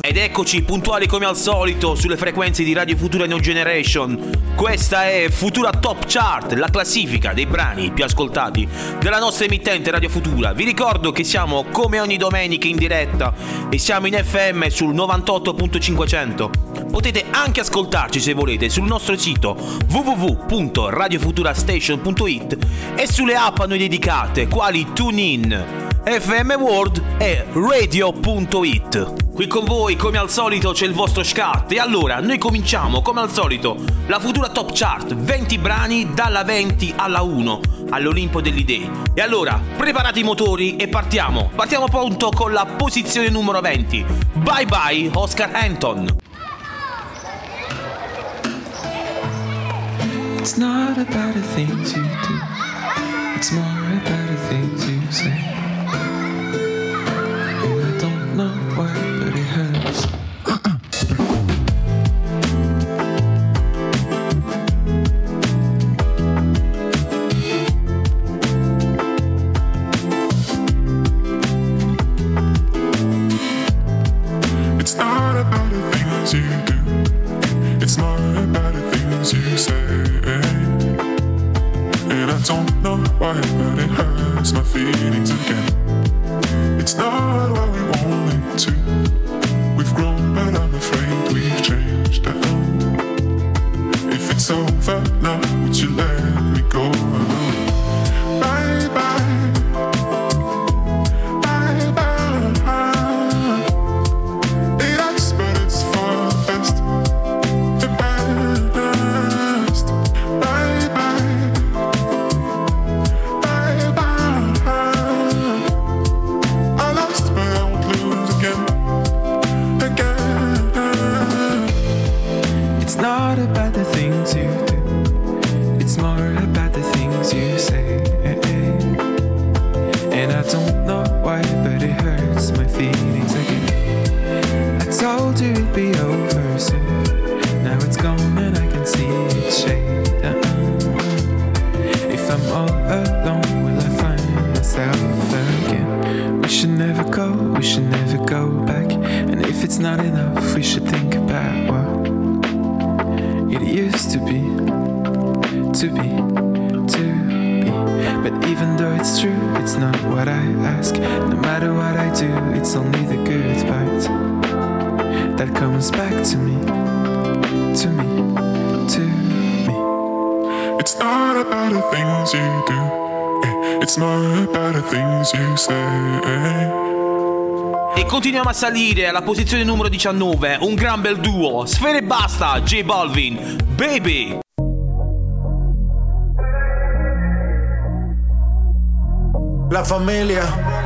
ed eccoci puntuali come al solito sulle frequenze di Radio Futura New Generation. Questa è Futura Top Chart, la classifica dei brani più ascoltati della nostra emittente Radio Futura. Vi ricordo che siamo come ogni domenica in diretta e siamo in FM sul 98.500. Potete anche ascoltarci se volete sul nostro sito www.radiofuturastation.it e sulle app a noi dedicate quali TuneIn. FM World e radio.it. Qui con voi, come al solito, c'è il vostro scat. E allora, noi cominciamo, come al solito, la futura top chart. 20 brani dalla 20 alla 1, all'Olimpo delle idee. E allora, preparate i motori e partiamo. Partiamo appunto con la posizione numero 20. Bye bye, Oscar Anton. It's not about the things you do. It's more about the things you say. but it hurts my feelings again. Continuiamo a salire alla posizione numero 19, un gran bel duo, Sfere e Basta, J Balvin, Baby. La famiglia.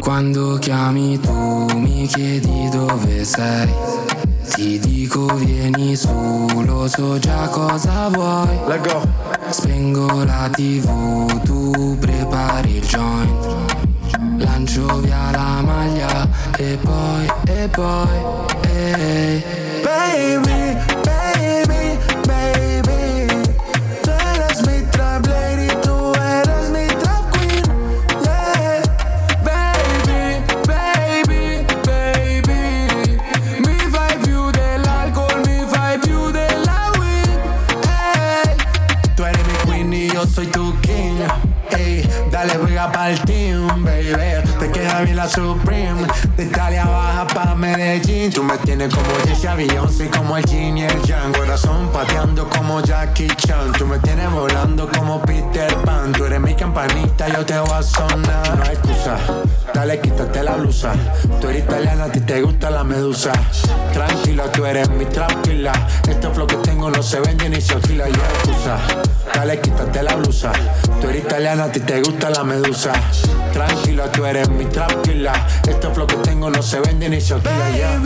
Quando chiami tu mi chiedi dove sei. Ti dico vieni su, lo so già cosa vuoi. Let go. Spengo la tv, tu prepari il joint lancio via la maglia e poi, e poi, ehi. Baby, baby, baby llega para el team, baby queda la Supreme. De Italia baja pa' Medellín. Tú me tienes como Jessie Beyoncé Como el Jin y el Yang. Corazón pateando como Jackie Chan. Tú me tienes volando como Peter Pan. Tú eres mi campanita, yo te voy a sonar. No hay excusa, dale quítate la blusa. Tú eres italiana, a ti te gusta la medusa. Tranquila, tú eres mi tranquila. Este flow que tengo no se vende ni se oscila Y excusa, dale quítate la blusa. Tú eres italiana, a ti te gusta la medusa. Tranquila, tú eres mi tranquila. Este flow que tengo no se vende ni se alquila ya.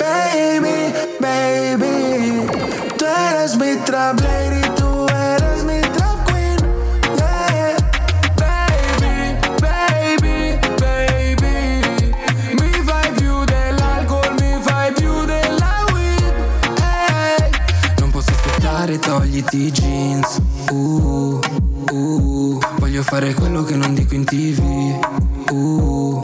baby, baby. Tú eres mi trap lady, tú eres mi trap queen. Yeah. Baby, baby, baby. Mi fai più dell'alcol, mi fai più della weed. Hey. Non posso aspettare, togliti i jeans. Uh, uh, voglio fare quello che non dico in tv. Uh,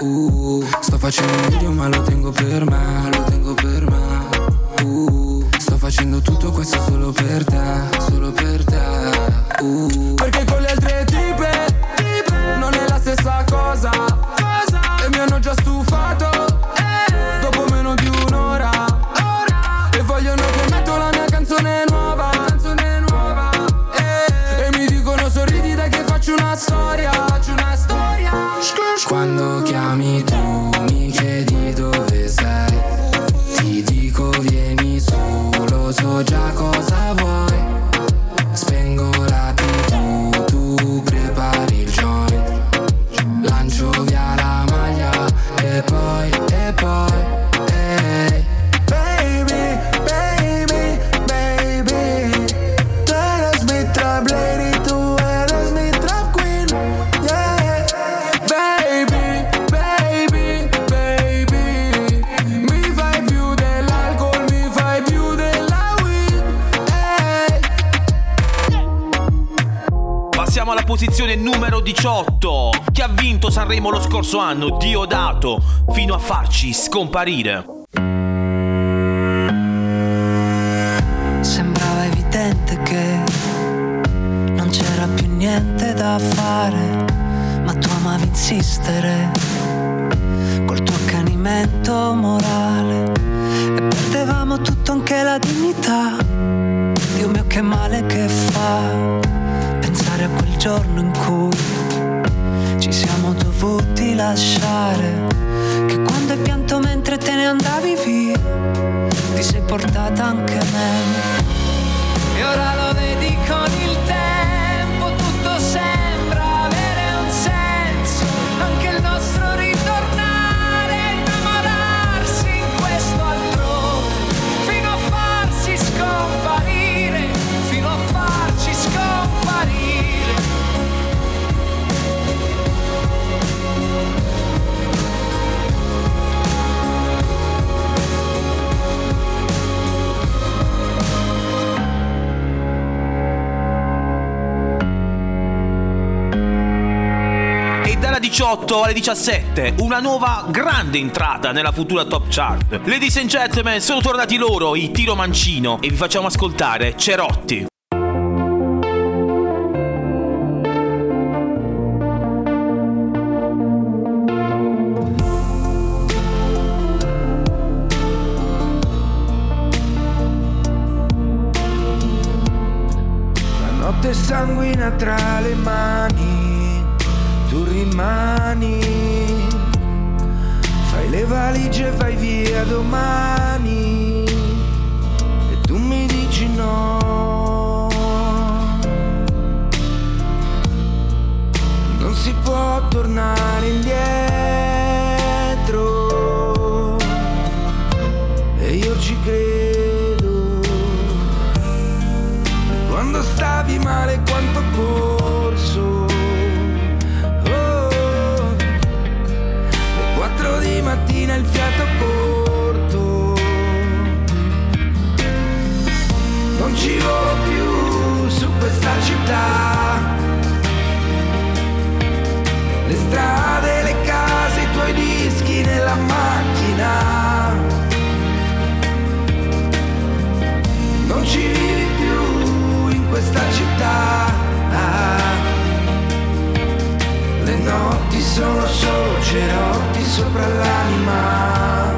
uh, sto facendo un video ma lo tengo per me, lo tengo per me. Uh, sto facendo tutto questo solo per te, solo per te. Uh, Perché con le altre tipe, tipe non è la stessa cosa. E mi hanno già stufato. 18. Chi ha vinto Sanremo lo scorso anno? Diodato, fino a farci scomparire. Sembrava evidente che non c'era più niente da fare, ma tu amavi insistere 18 alle 17 una nuova grande entrata nella futura top chart. Ladies and gentlemen, sono tornati loro, i Tiro Mancino, e vi facciamo ascoltare Cerotti. La notte sanguina tra le mani, tu rimani. Fai le valigie e vai via domani. E tu mi dici no. Non si può tornare indietro. Strade, le case, i tuoi dischi nella macchina non ci vivi più in questa città. Le notti sono solo cerotti sopra l'anima.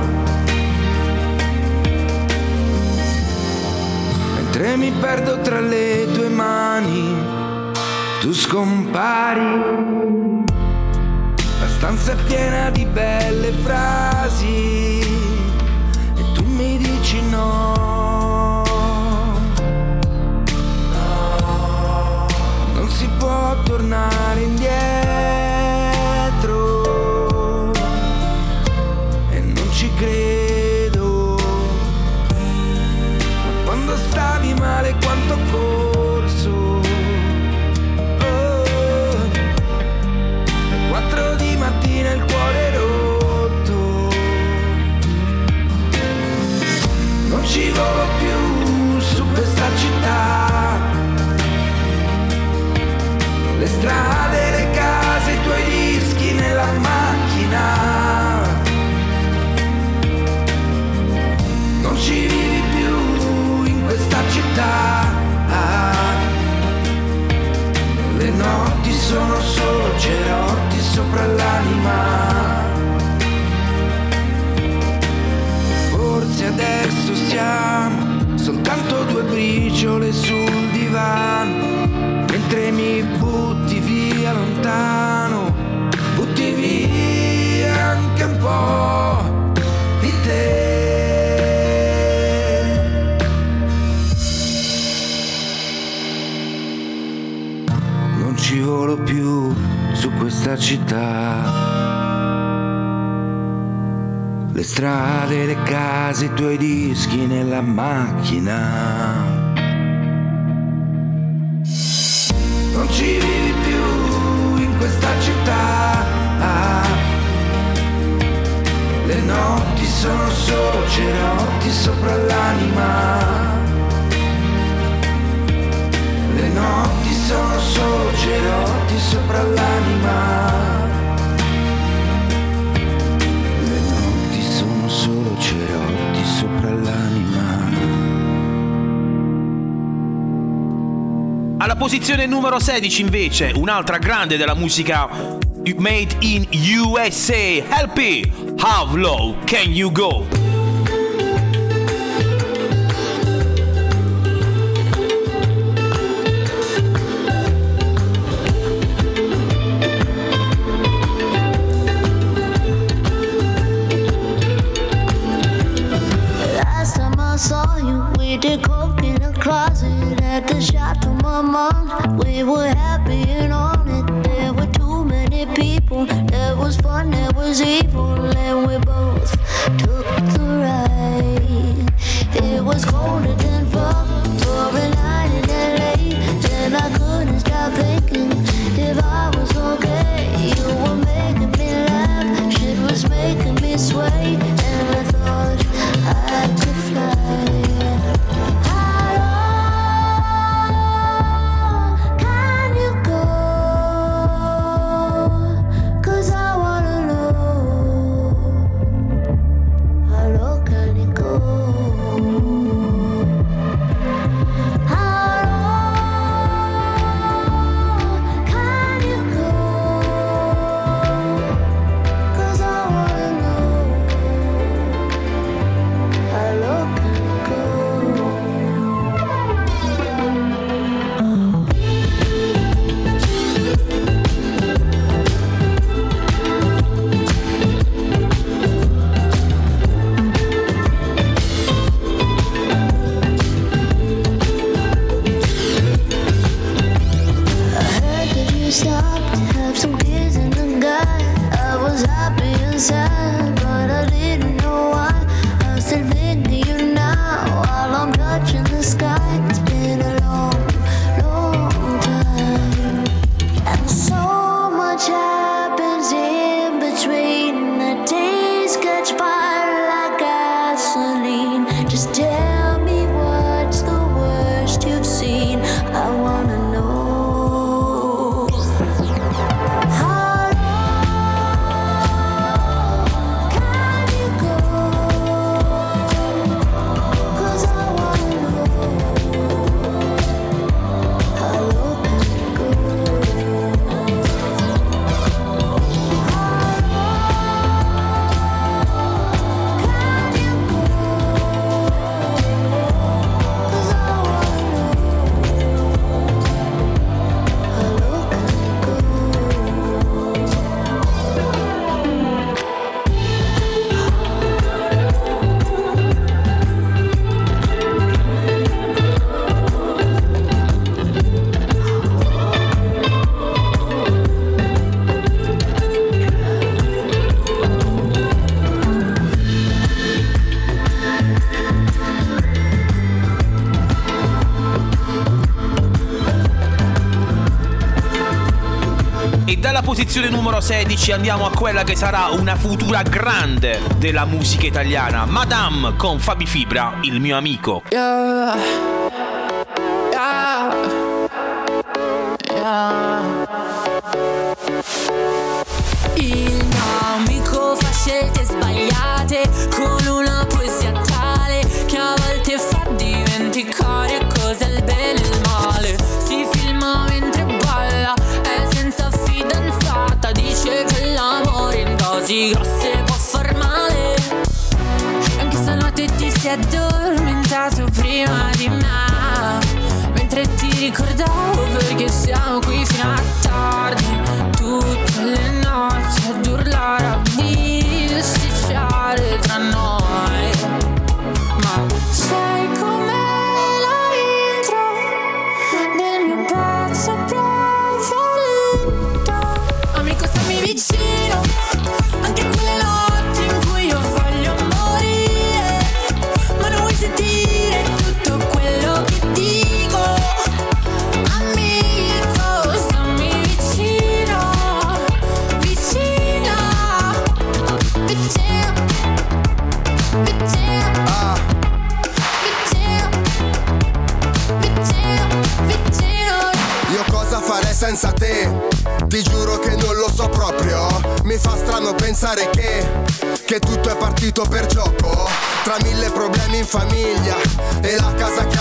Mentre mi perdo tra le tue mani, tu scompari. Stanza è piena di belle frasi e tu mi dici no. Non si può tornare indietro Numero 16 invece, un'altra grande della musica made in USA, Help me, How Low Can You Go? posizione numero 16 andiamo a quella che sarà una futura grande della musica italiana, Madame con Fabi Fibra, il mio amico. Yeah.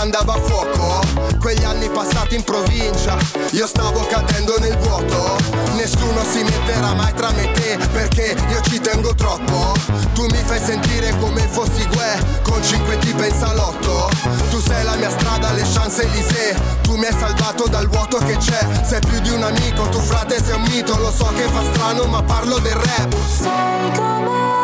Andava a fuoco Quegli anni passati in provincia. Io stavo cadendo nel vuoto Nessuno si metterà mai tra me e te Perché io ci tengo troppo. Tu mi fai sentire come fossi Gue Con cinque tipe in salotto. Tu sei la mia strada, le chance Elysée Tu mi hai salvato dal vuoto che c'è. Sei più di un amico, tu frate sei un mito. Lo so che fa strano ma parlo del rap. Sei come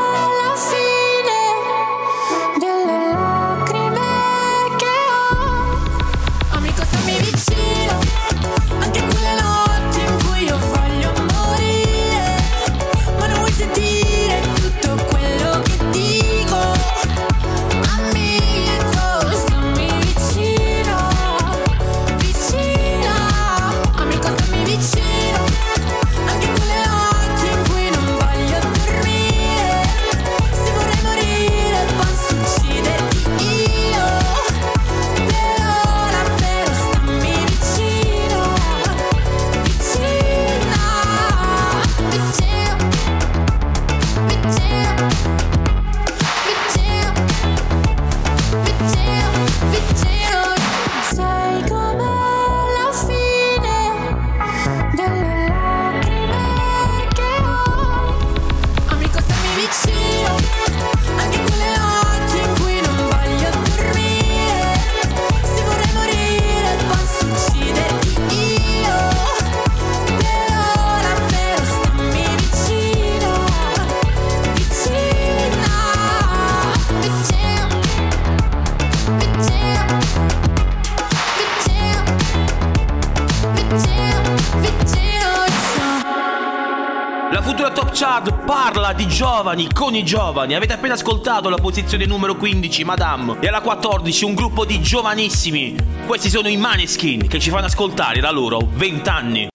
giovani con i giovani. Avete appena ascoltato la posizione numero 15, Madame. E alla 14 un gruppo di giovanissimi. Questi sono i Maneskin che ci fanno ascoltare da loro 20 anni.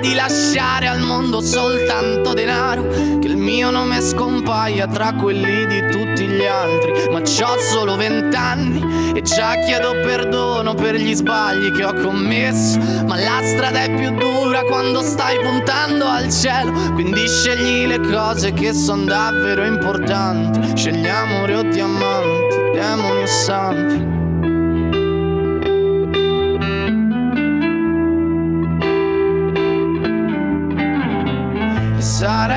Di lasciare al mondo soltanto denaro, che il mio nome scompaia tra quelli di tutti gli altri. Ma c'ho solo vent'anni e già chiedo perdono per gli sbagli che ho commesso. Ma la strada è più dura quando stai puntando al cielo, quindi scegli le cose che sono davvero importanti. Scegli amore o diamanti, demoni o santi.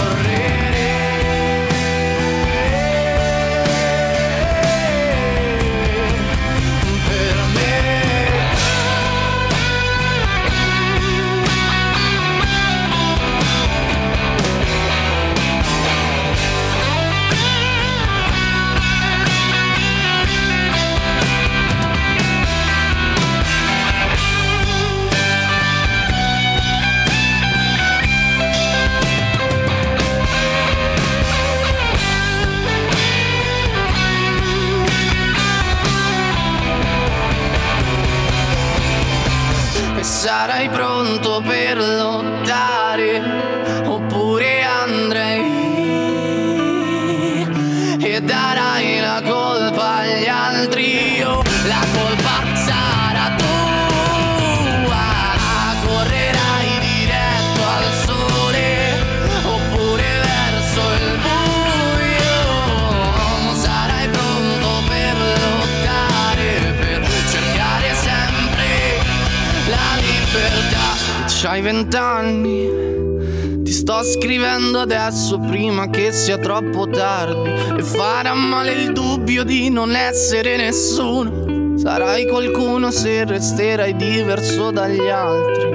correr. e sarai pronto per lottare, oppure andrai c'hai vent'anni. Ti sto scrivendo adesso prima che sia troppo tardi. E farà male il dubbio di non essere nessuno. Sarai qualcuno se resterai diverso dagli altri.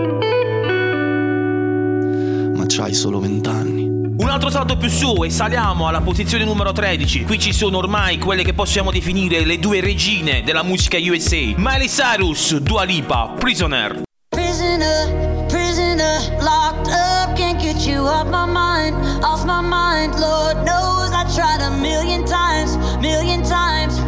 Ma c'hai solo vent'anni. Un altro salto più su e saliamo alla posizione numero 13. Qui ci sono ormai quelle che possiamo definire le due regine della musica USA. Miley Cyrus, Dua Lipa, Prisoner. Prisoner. locked up, can't get you off my mind, off my mind. Lord knows I tried a million times, million times.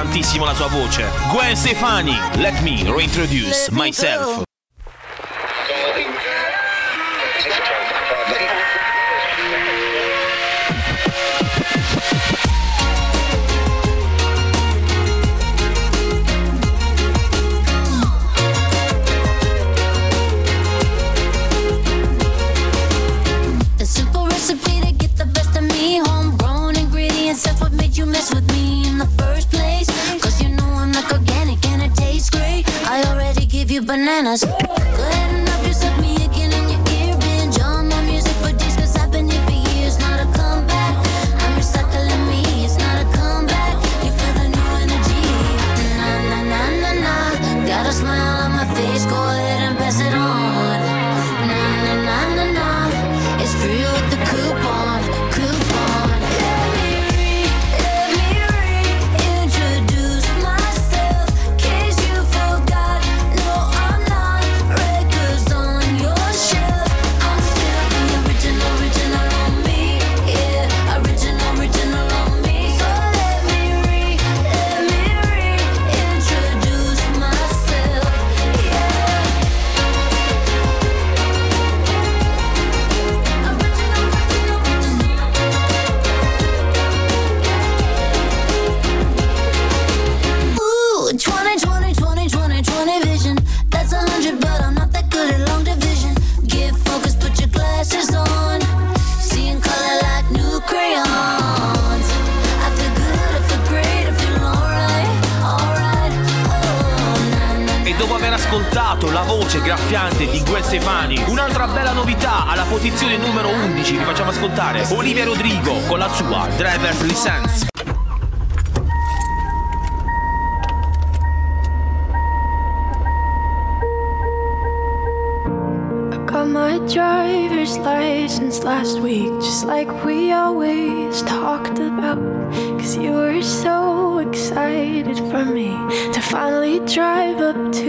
tantissimo la sua voce. Gwen Stefani, let me reintroduce myself. ganas.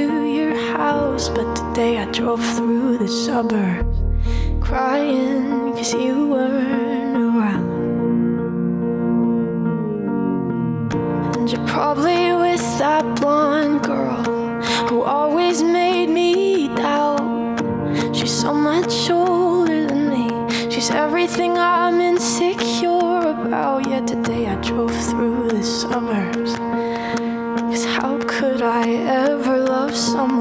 To your house. But today I drove through the suburbs crying cause you weren't around. And you're probably with that blonde girl who always made me doubt. She's so much older than me. She's everything I'm insecure about. Yet today I drove through the suburbs. Cause how could I ever love someone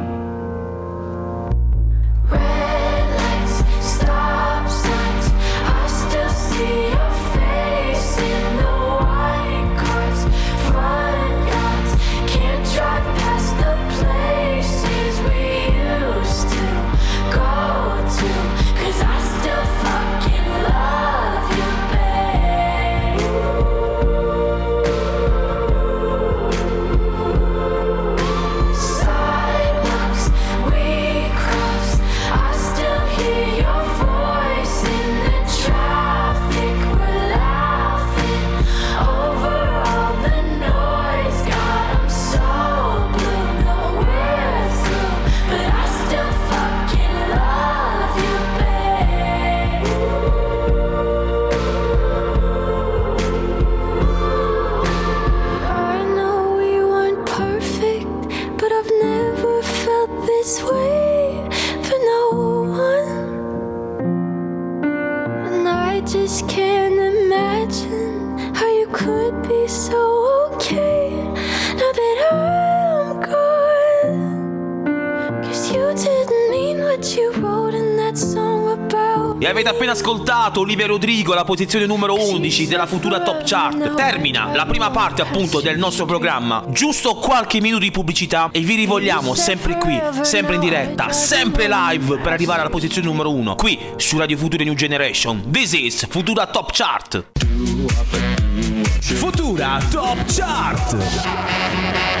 Avete appena ascoltato Olivia Rodrigo, la posizione numero 11 della futura top chart. Termina la prima parte appunto del nostro programma. Giusto qualche minuto di pubblicità e vi rivogliamo sempre qui, sempre in diretta, sempre live per arrivare alla posizione numero 1 qui su Radio Futura New Generation. This is Futura Top Chart. Futura Top Chart.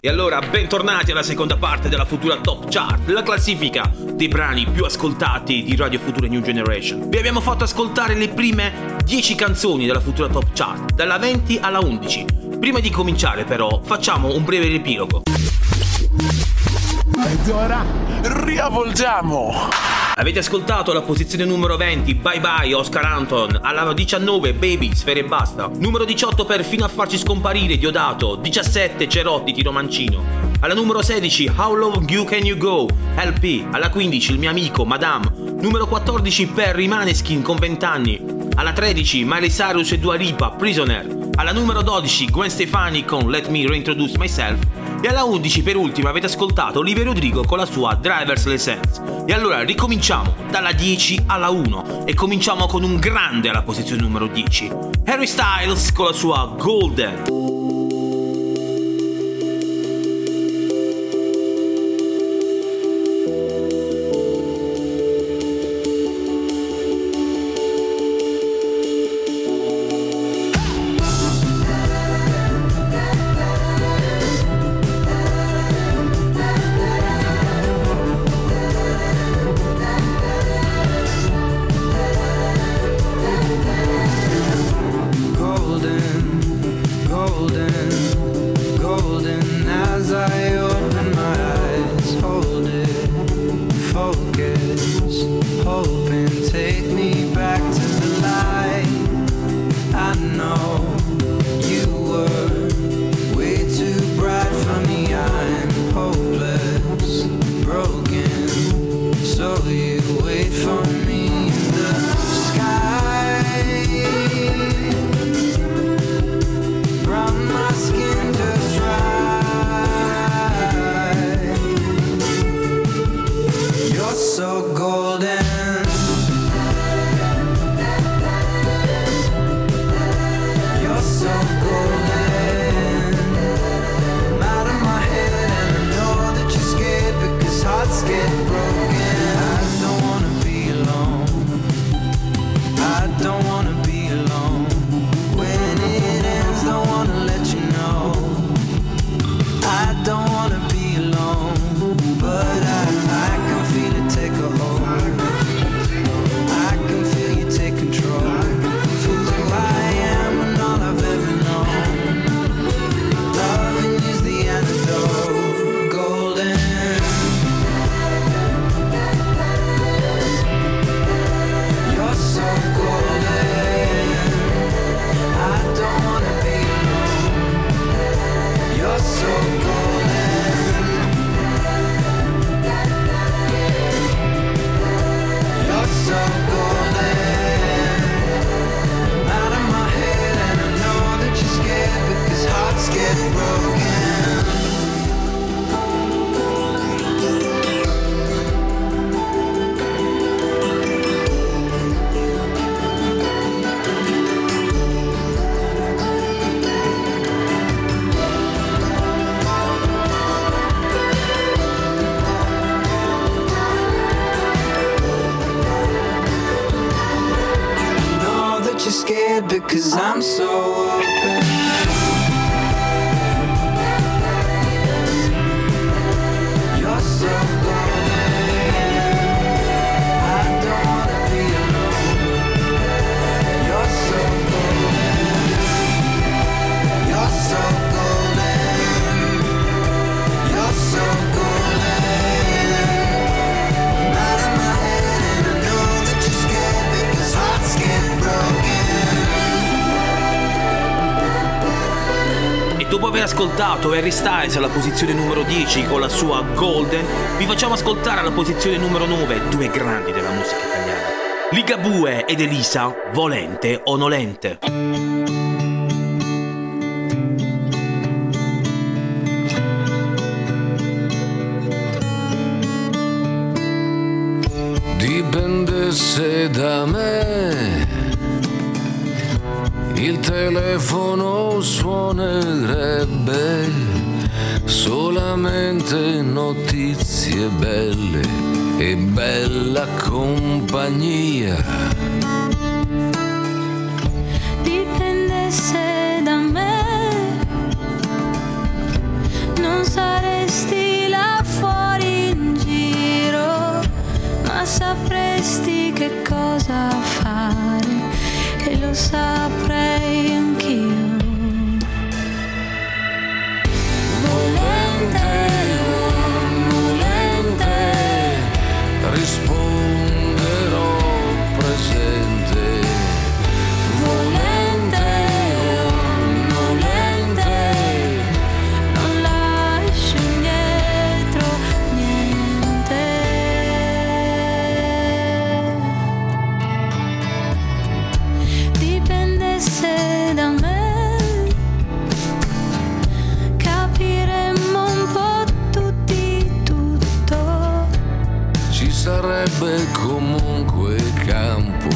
E allora, bentornati alla seconda parte della Futura Top Chart, la classifica dei brani più ascoltati di Radio Futura New Generation. Vi abbiamo fatto ascoltare le prime 10 canzoni della Futura Top Chart, dalla 20 alla 11. Prima di cominciare però facciamo un breve riepilogo. Ed ora riavvolgiamo. Avete ascoltato la posizione numero 20 Bye Bye Oscar Anton. Alla 19 Baby Sfere e Basta. Numero 18 per Fino a farci scomparire Diodato. 17 Cerotti Tiro Mancino. Alla numero 16 How Long You Can You Go LP Alla 15 Il mio amico Madame. Numero 14 per Maneskin con 20 anni Alla 13 Miley Cyrus e Dua Lipa Prisoner. Alla numero 12 Gwen Stefani con Let Me Reintroduce Myself e alla 11 per ultimo avete ascoltato Olivia Rodrigo con la sua Driver's License. E allora ricominciamo dalla 10 alla 1 e cominciamo con un grande alla posizione numero 10. Harry Styles con la sua golden, ascoltato Harry Styles alla posizione numero 10 con la sua Golden, vi facciamo ascoltare alla posizione numero 9 due grandi della musica italiana. Ligabue ed Elisa, volente o nolente. Dipendesse da me, telefono suonerebbe solamente notizie belle e bella compagnia. Dipendesse da me, non saresti là fuori in giro, ma sapresti che cosa fare e lo saprei comunque campo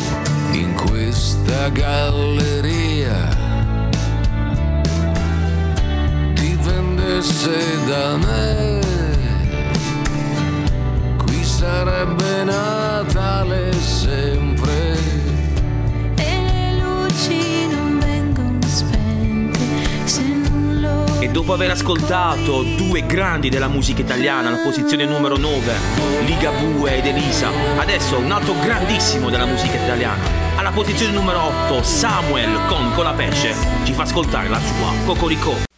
in questa galleria. Ti vendesse da me, qui sarebbe Natale se dopo aver ascoltato due grandi della musica italiana alla posizione numero 9, Ligabue ed Elisa, adesso un altro grandissimo della musica italiana. Alla posizione numero 8, Samuel con Colapesce ci fa ascoltare la sua Cocorico.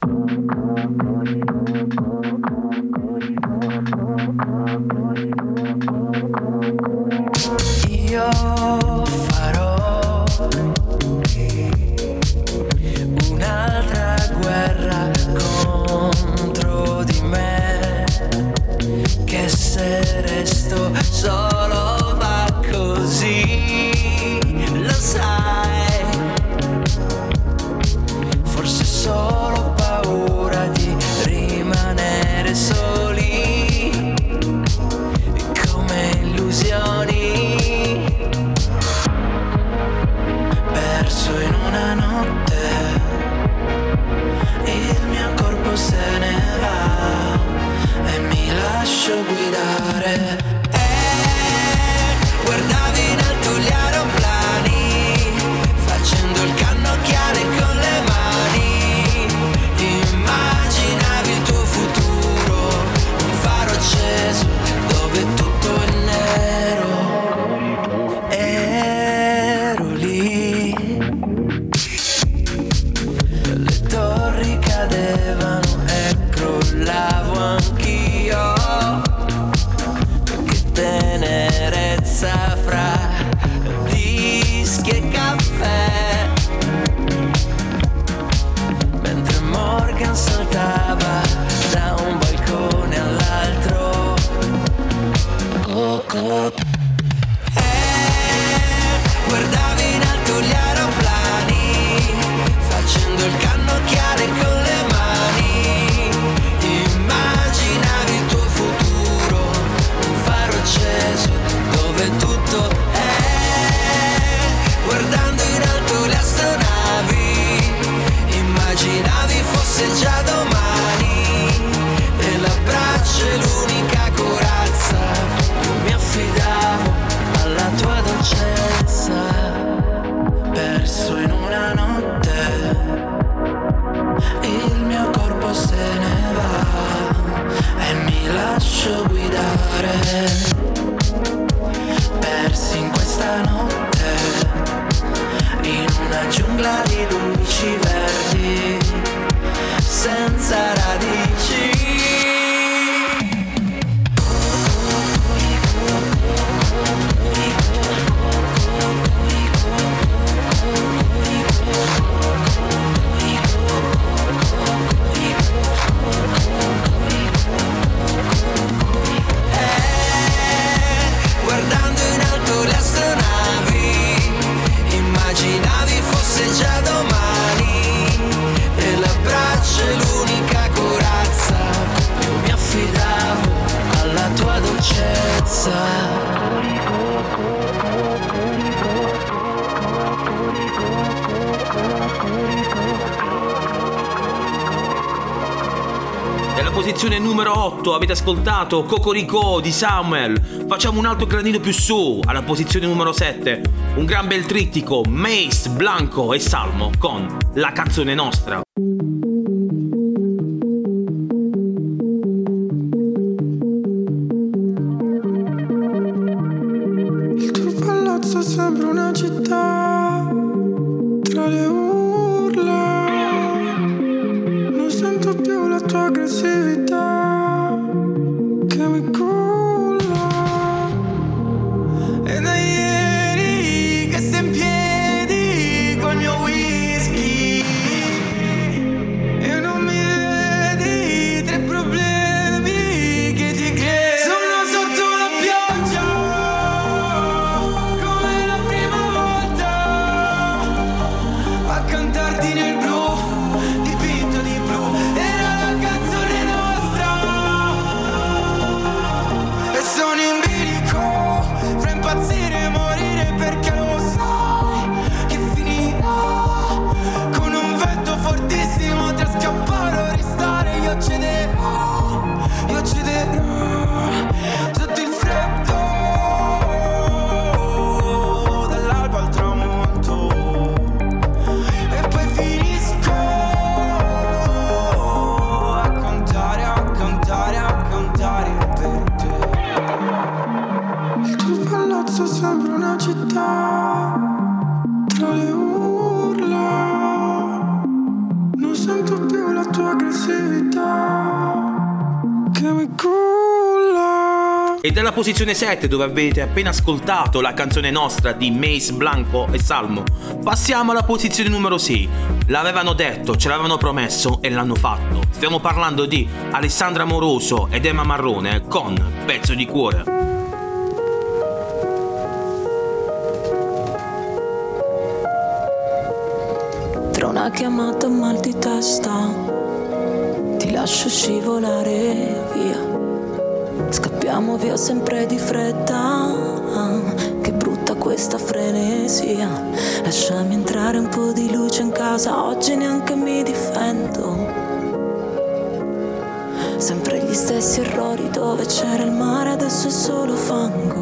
ascoltato Cocorico di Samuel. Facciamo un altro gradino più su, alla posizione numero 7. Un gran bel trittico, Mace, Blanco e Salmo con La canzone nostra. 7, dove avete appena ascoltato la canzone nostra di Mace Blanco e Salmo, passiamo alla posizione numero 6. L'avevano detto, ce l'avevano promesso e l'hanno fatto. Stiamo parlando di Alessandra Moroso ed Emma Marrone con Pezzo di cuore. Una chiamata mal di testa Ti lascio scivolare via Scappiamo via sempre di fretta. Che brutta questa frenesia. Lasciami entrare un po' di luce in casa. Oggi neanche mi difendo. Sempre gli stessi errori dove c'era il mare Adesso è solo fango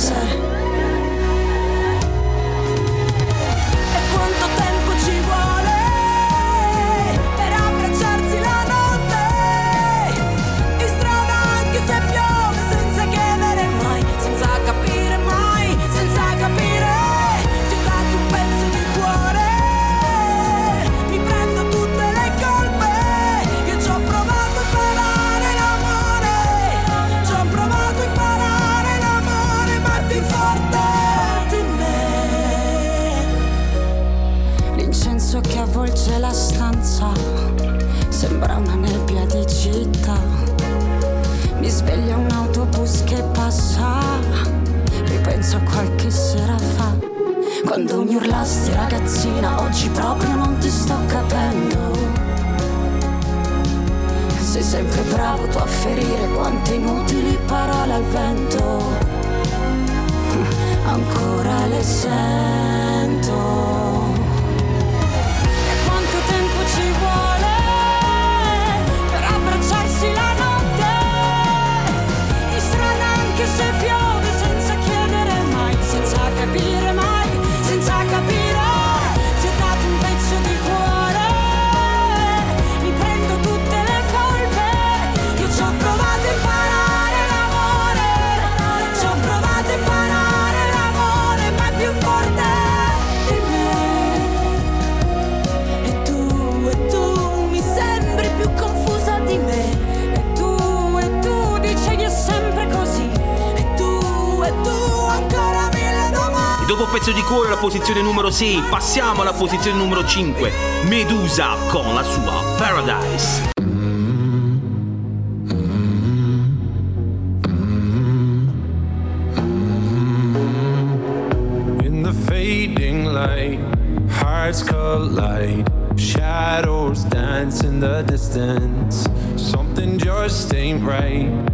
cos'è. Ripenso a qualche sera fa. Quando mi urlasti ragazzina, oggi proprio non ti sto capendo. Sei sempre bravo tu a ferire quante inutili parole al vento. Ancora le sento. E quanto tempo ci vuole pezzo di cuore alla posizione numero 6, passiamo alla posizione numero 5. Medusa con la sua Paradise. Hearts collide. Shadows dance in the distance. Something just ain't right.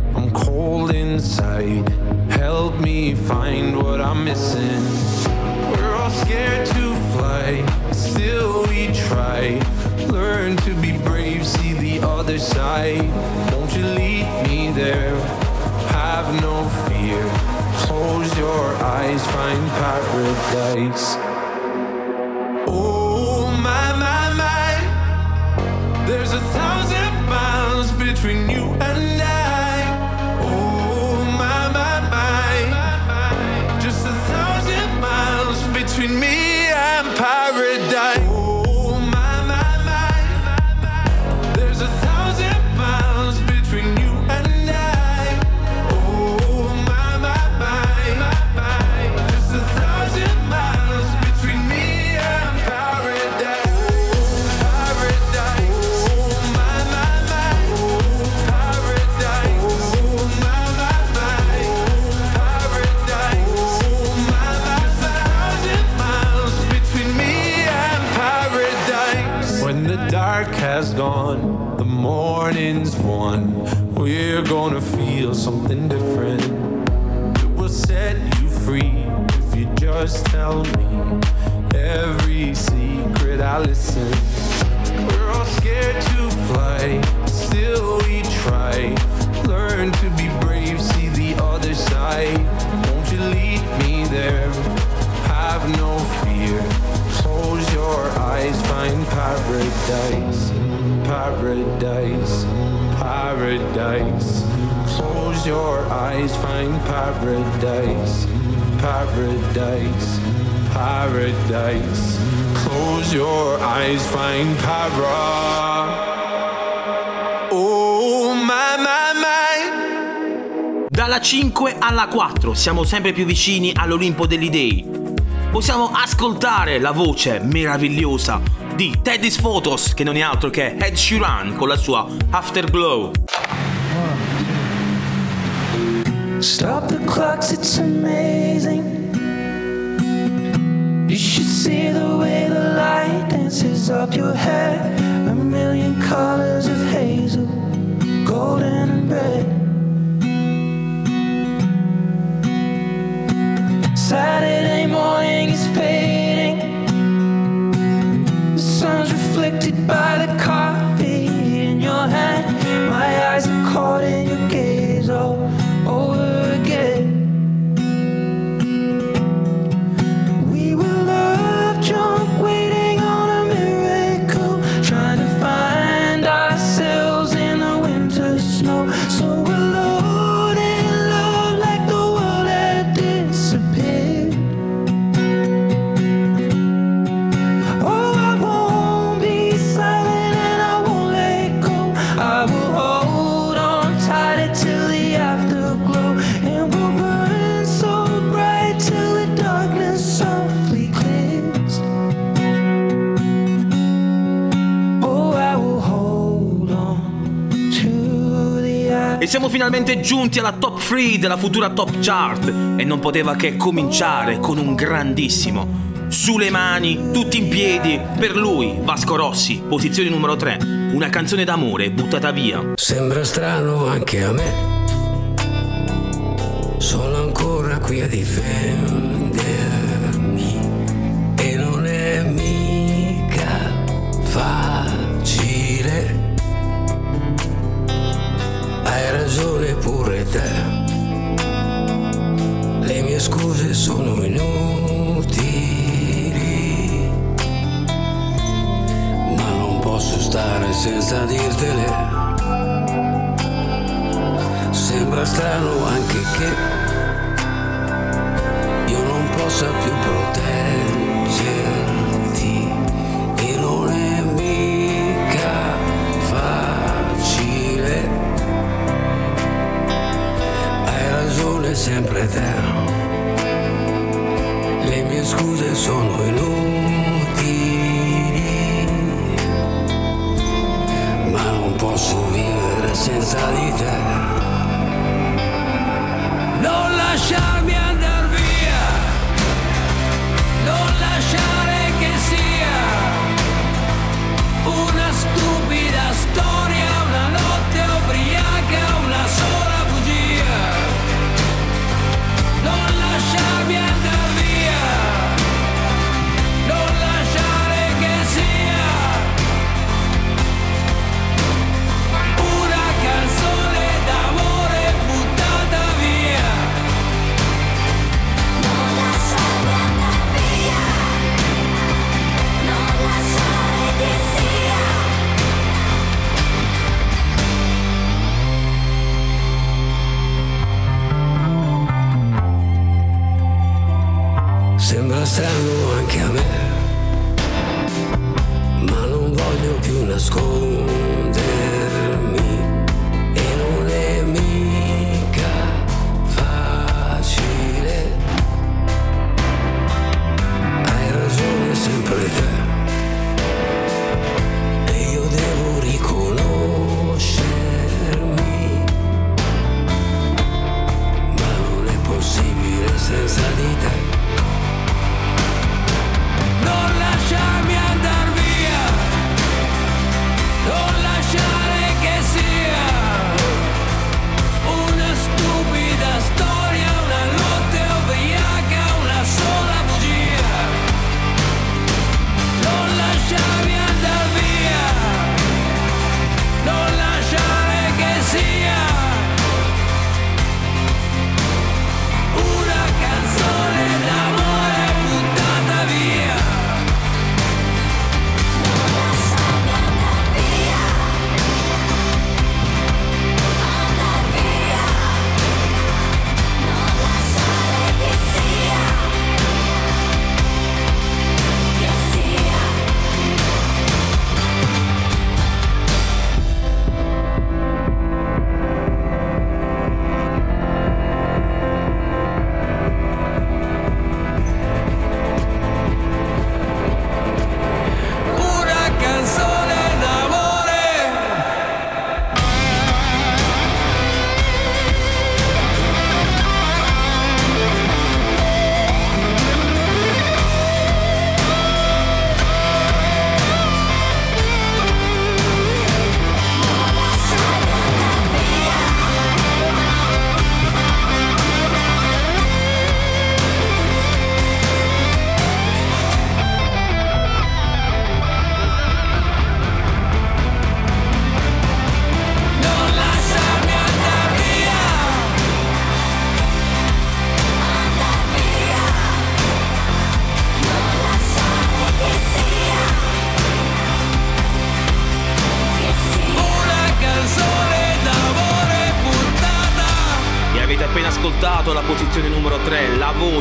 Paradise. siamo sempre più vicini all'Olimpo degli Dei. Possiamo ascoltare la voce meravigliosa di Teddy's Photos, che non è altro che Ed Sheeran con la sua Afterglow. Stop the clocks, it's amazing. You should see the way the light dances up your hair. A million colors of hazel, golden and red. Saturday morning is fading. The sun's reflected by the finalmente giunti alla top 3 della futura top chart. E non poteva che cominciare con un grandissimo. Sulle mani, tutti in piedi, per lui, Vasco Rossi, posizione numero 3, una canzone d'amore buttata via. Sembra strano anche a me, sono ancora qui a difendere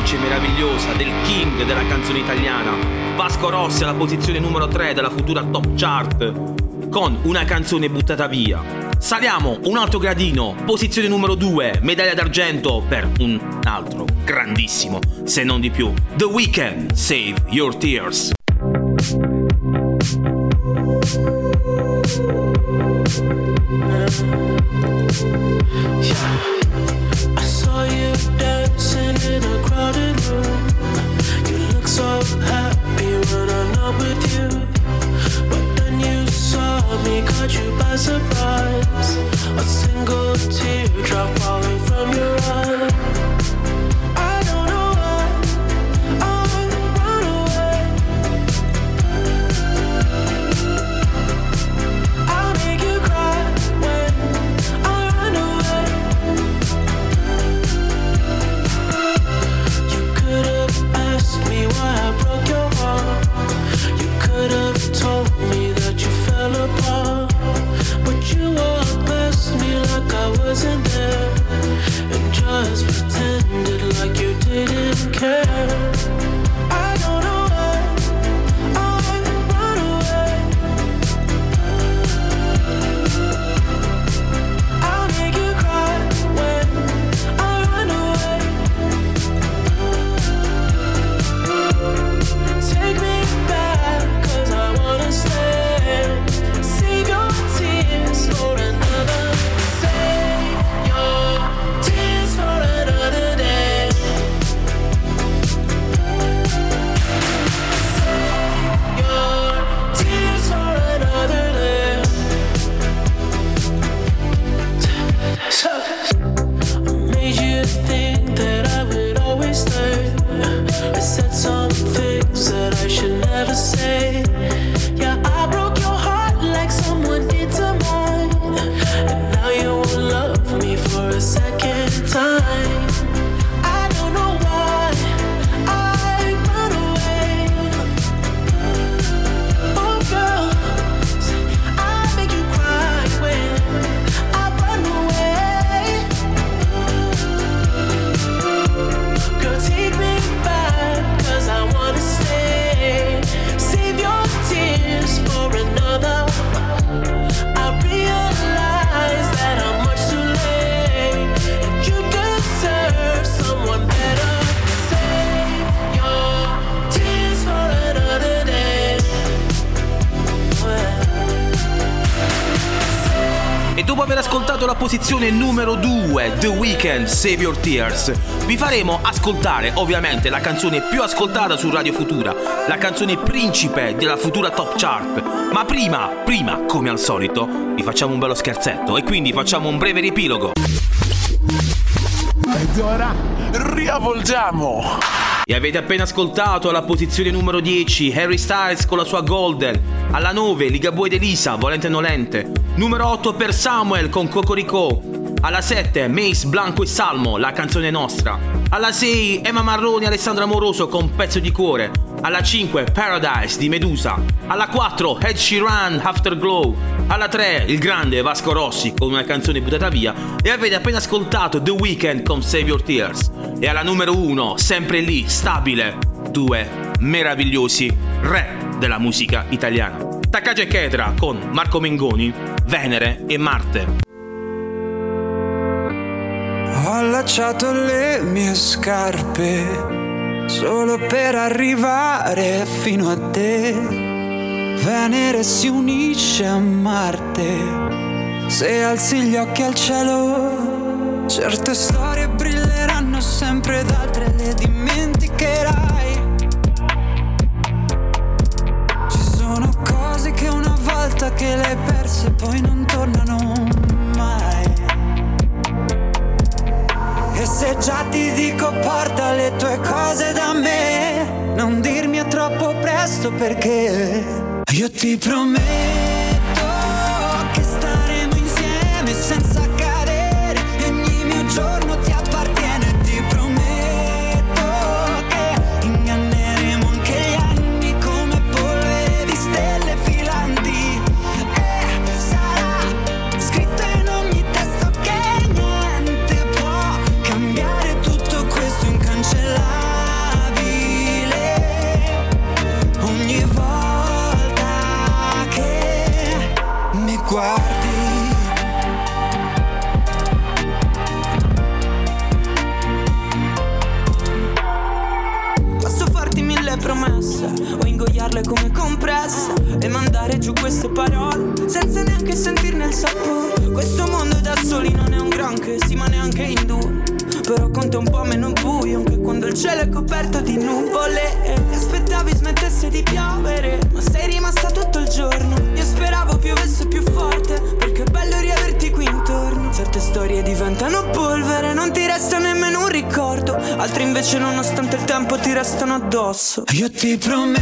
voce meravigliosa del king della canzone italiana, Vasco Rossi alla posizione numero 3 della futura top chart, con una canzone buttata via. Saliamo un altro gradino, posizione numero 2, medaglia d'argento per un altro grandissimo, se non di più, The Weeknd, Save Your Tears. La posizione numero 2, The Weeknd, Save Your Tears, vi faremo ascoltare ovviamente la canzone più ascoltata su Radio Futura, la canzone principe della futura top chart. Ma prima, prima, come al solito, vi facciamo un bello scherzetto e quindi facciamo un breve riepilogo. Ed ora riavvolgiamo. E avete appena ascoltato alla posizione numero 10 Harry Styles con la sua Golden. Alla 9 Ligabue ed Elisa, Volente Nolente. Numero 8 per Samuel con Cocorico. Alla 7 Mace, Blanco e Salmo, la canzone nostra. Alla 6 Emma Marroni e Alessandra Moroso con Pezzo di cuore. Alla 5 Paradise di Medusa. Alla 4 Ed Sheeran, Afterglow. Alla 3 il grande Vasco Rossi con una canzone buttata via. E avete appena ascoltato The Weeknd con Save Your Tears. E alla numero 1, sempre lì, stabile, due meravigliosi re della musica italiana. Takagi e Chetra con Marco Mengoni, Venere e Marte. Ho allacciato le mie scarpe solo per arrivare fino a te. Venere si unisce a Marte. Se alzi gli occhi al cielo, certe storie brilleranno sempre ed altre le dimenticherai. Ci sono cose che una volta che le hai perse poi non tornano Se già ti dico porta le tue cose da me, non dirmi è troppo presto perché io ti prometto che staremo insieme senza addosso Io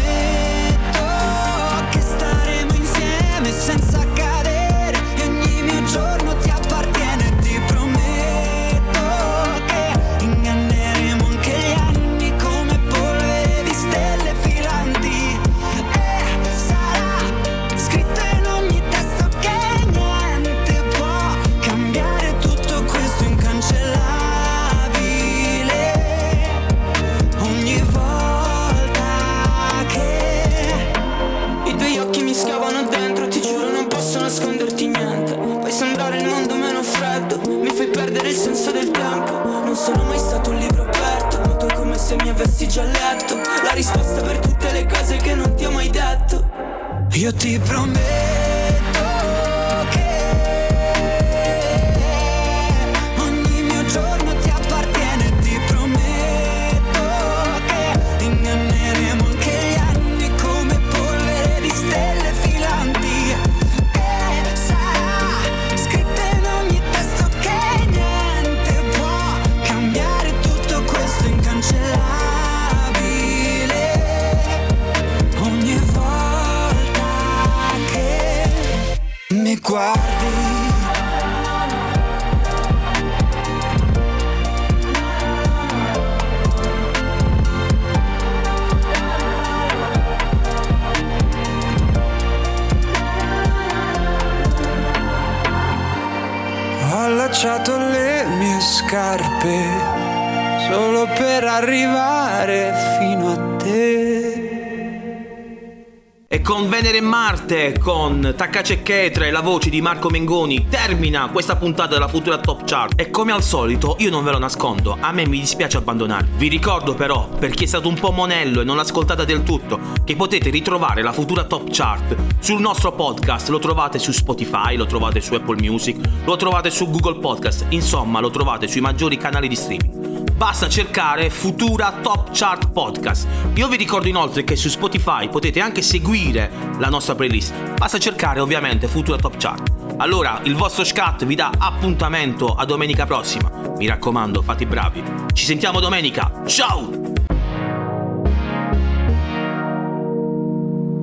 Con Taccacecchetra e la voce di Marco Mengoni, termina questa puntata della Futura Top Chart. E come al solito, io non ve lo nascondo, a me mi dispiace abbandonarvi. Vi ricordo però, per chi è stato un po' monello e non ascoltata del tutto, che potete ritrovare la Futura Top Chart sul nostro podcast. Lo trovate su Spotify, lo trovate su Apple Music, lo trovate su Google Podcast, insomma lo trovate sui maggiori canali di streaming. Basta cercare Futura Top Chart Podcast. Io vi ricordo inoltre che su Spotify potete anche seguire la nostra playlist. Basta cercare ovviamente Futura Top Chart. Allora, il vostro scat vi dà appuntamento a domenica prossima. Mi raccomando, fate i bravi. Ci sentiamo domenica. Ciao!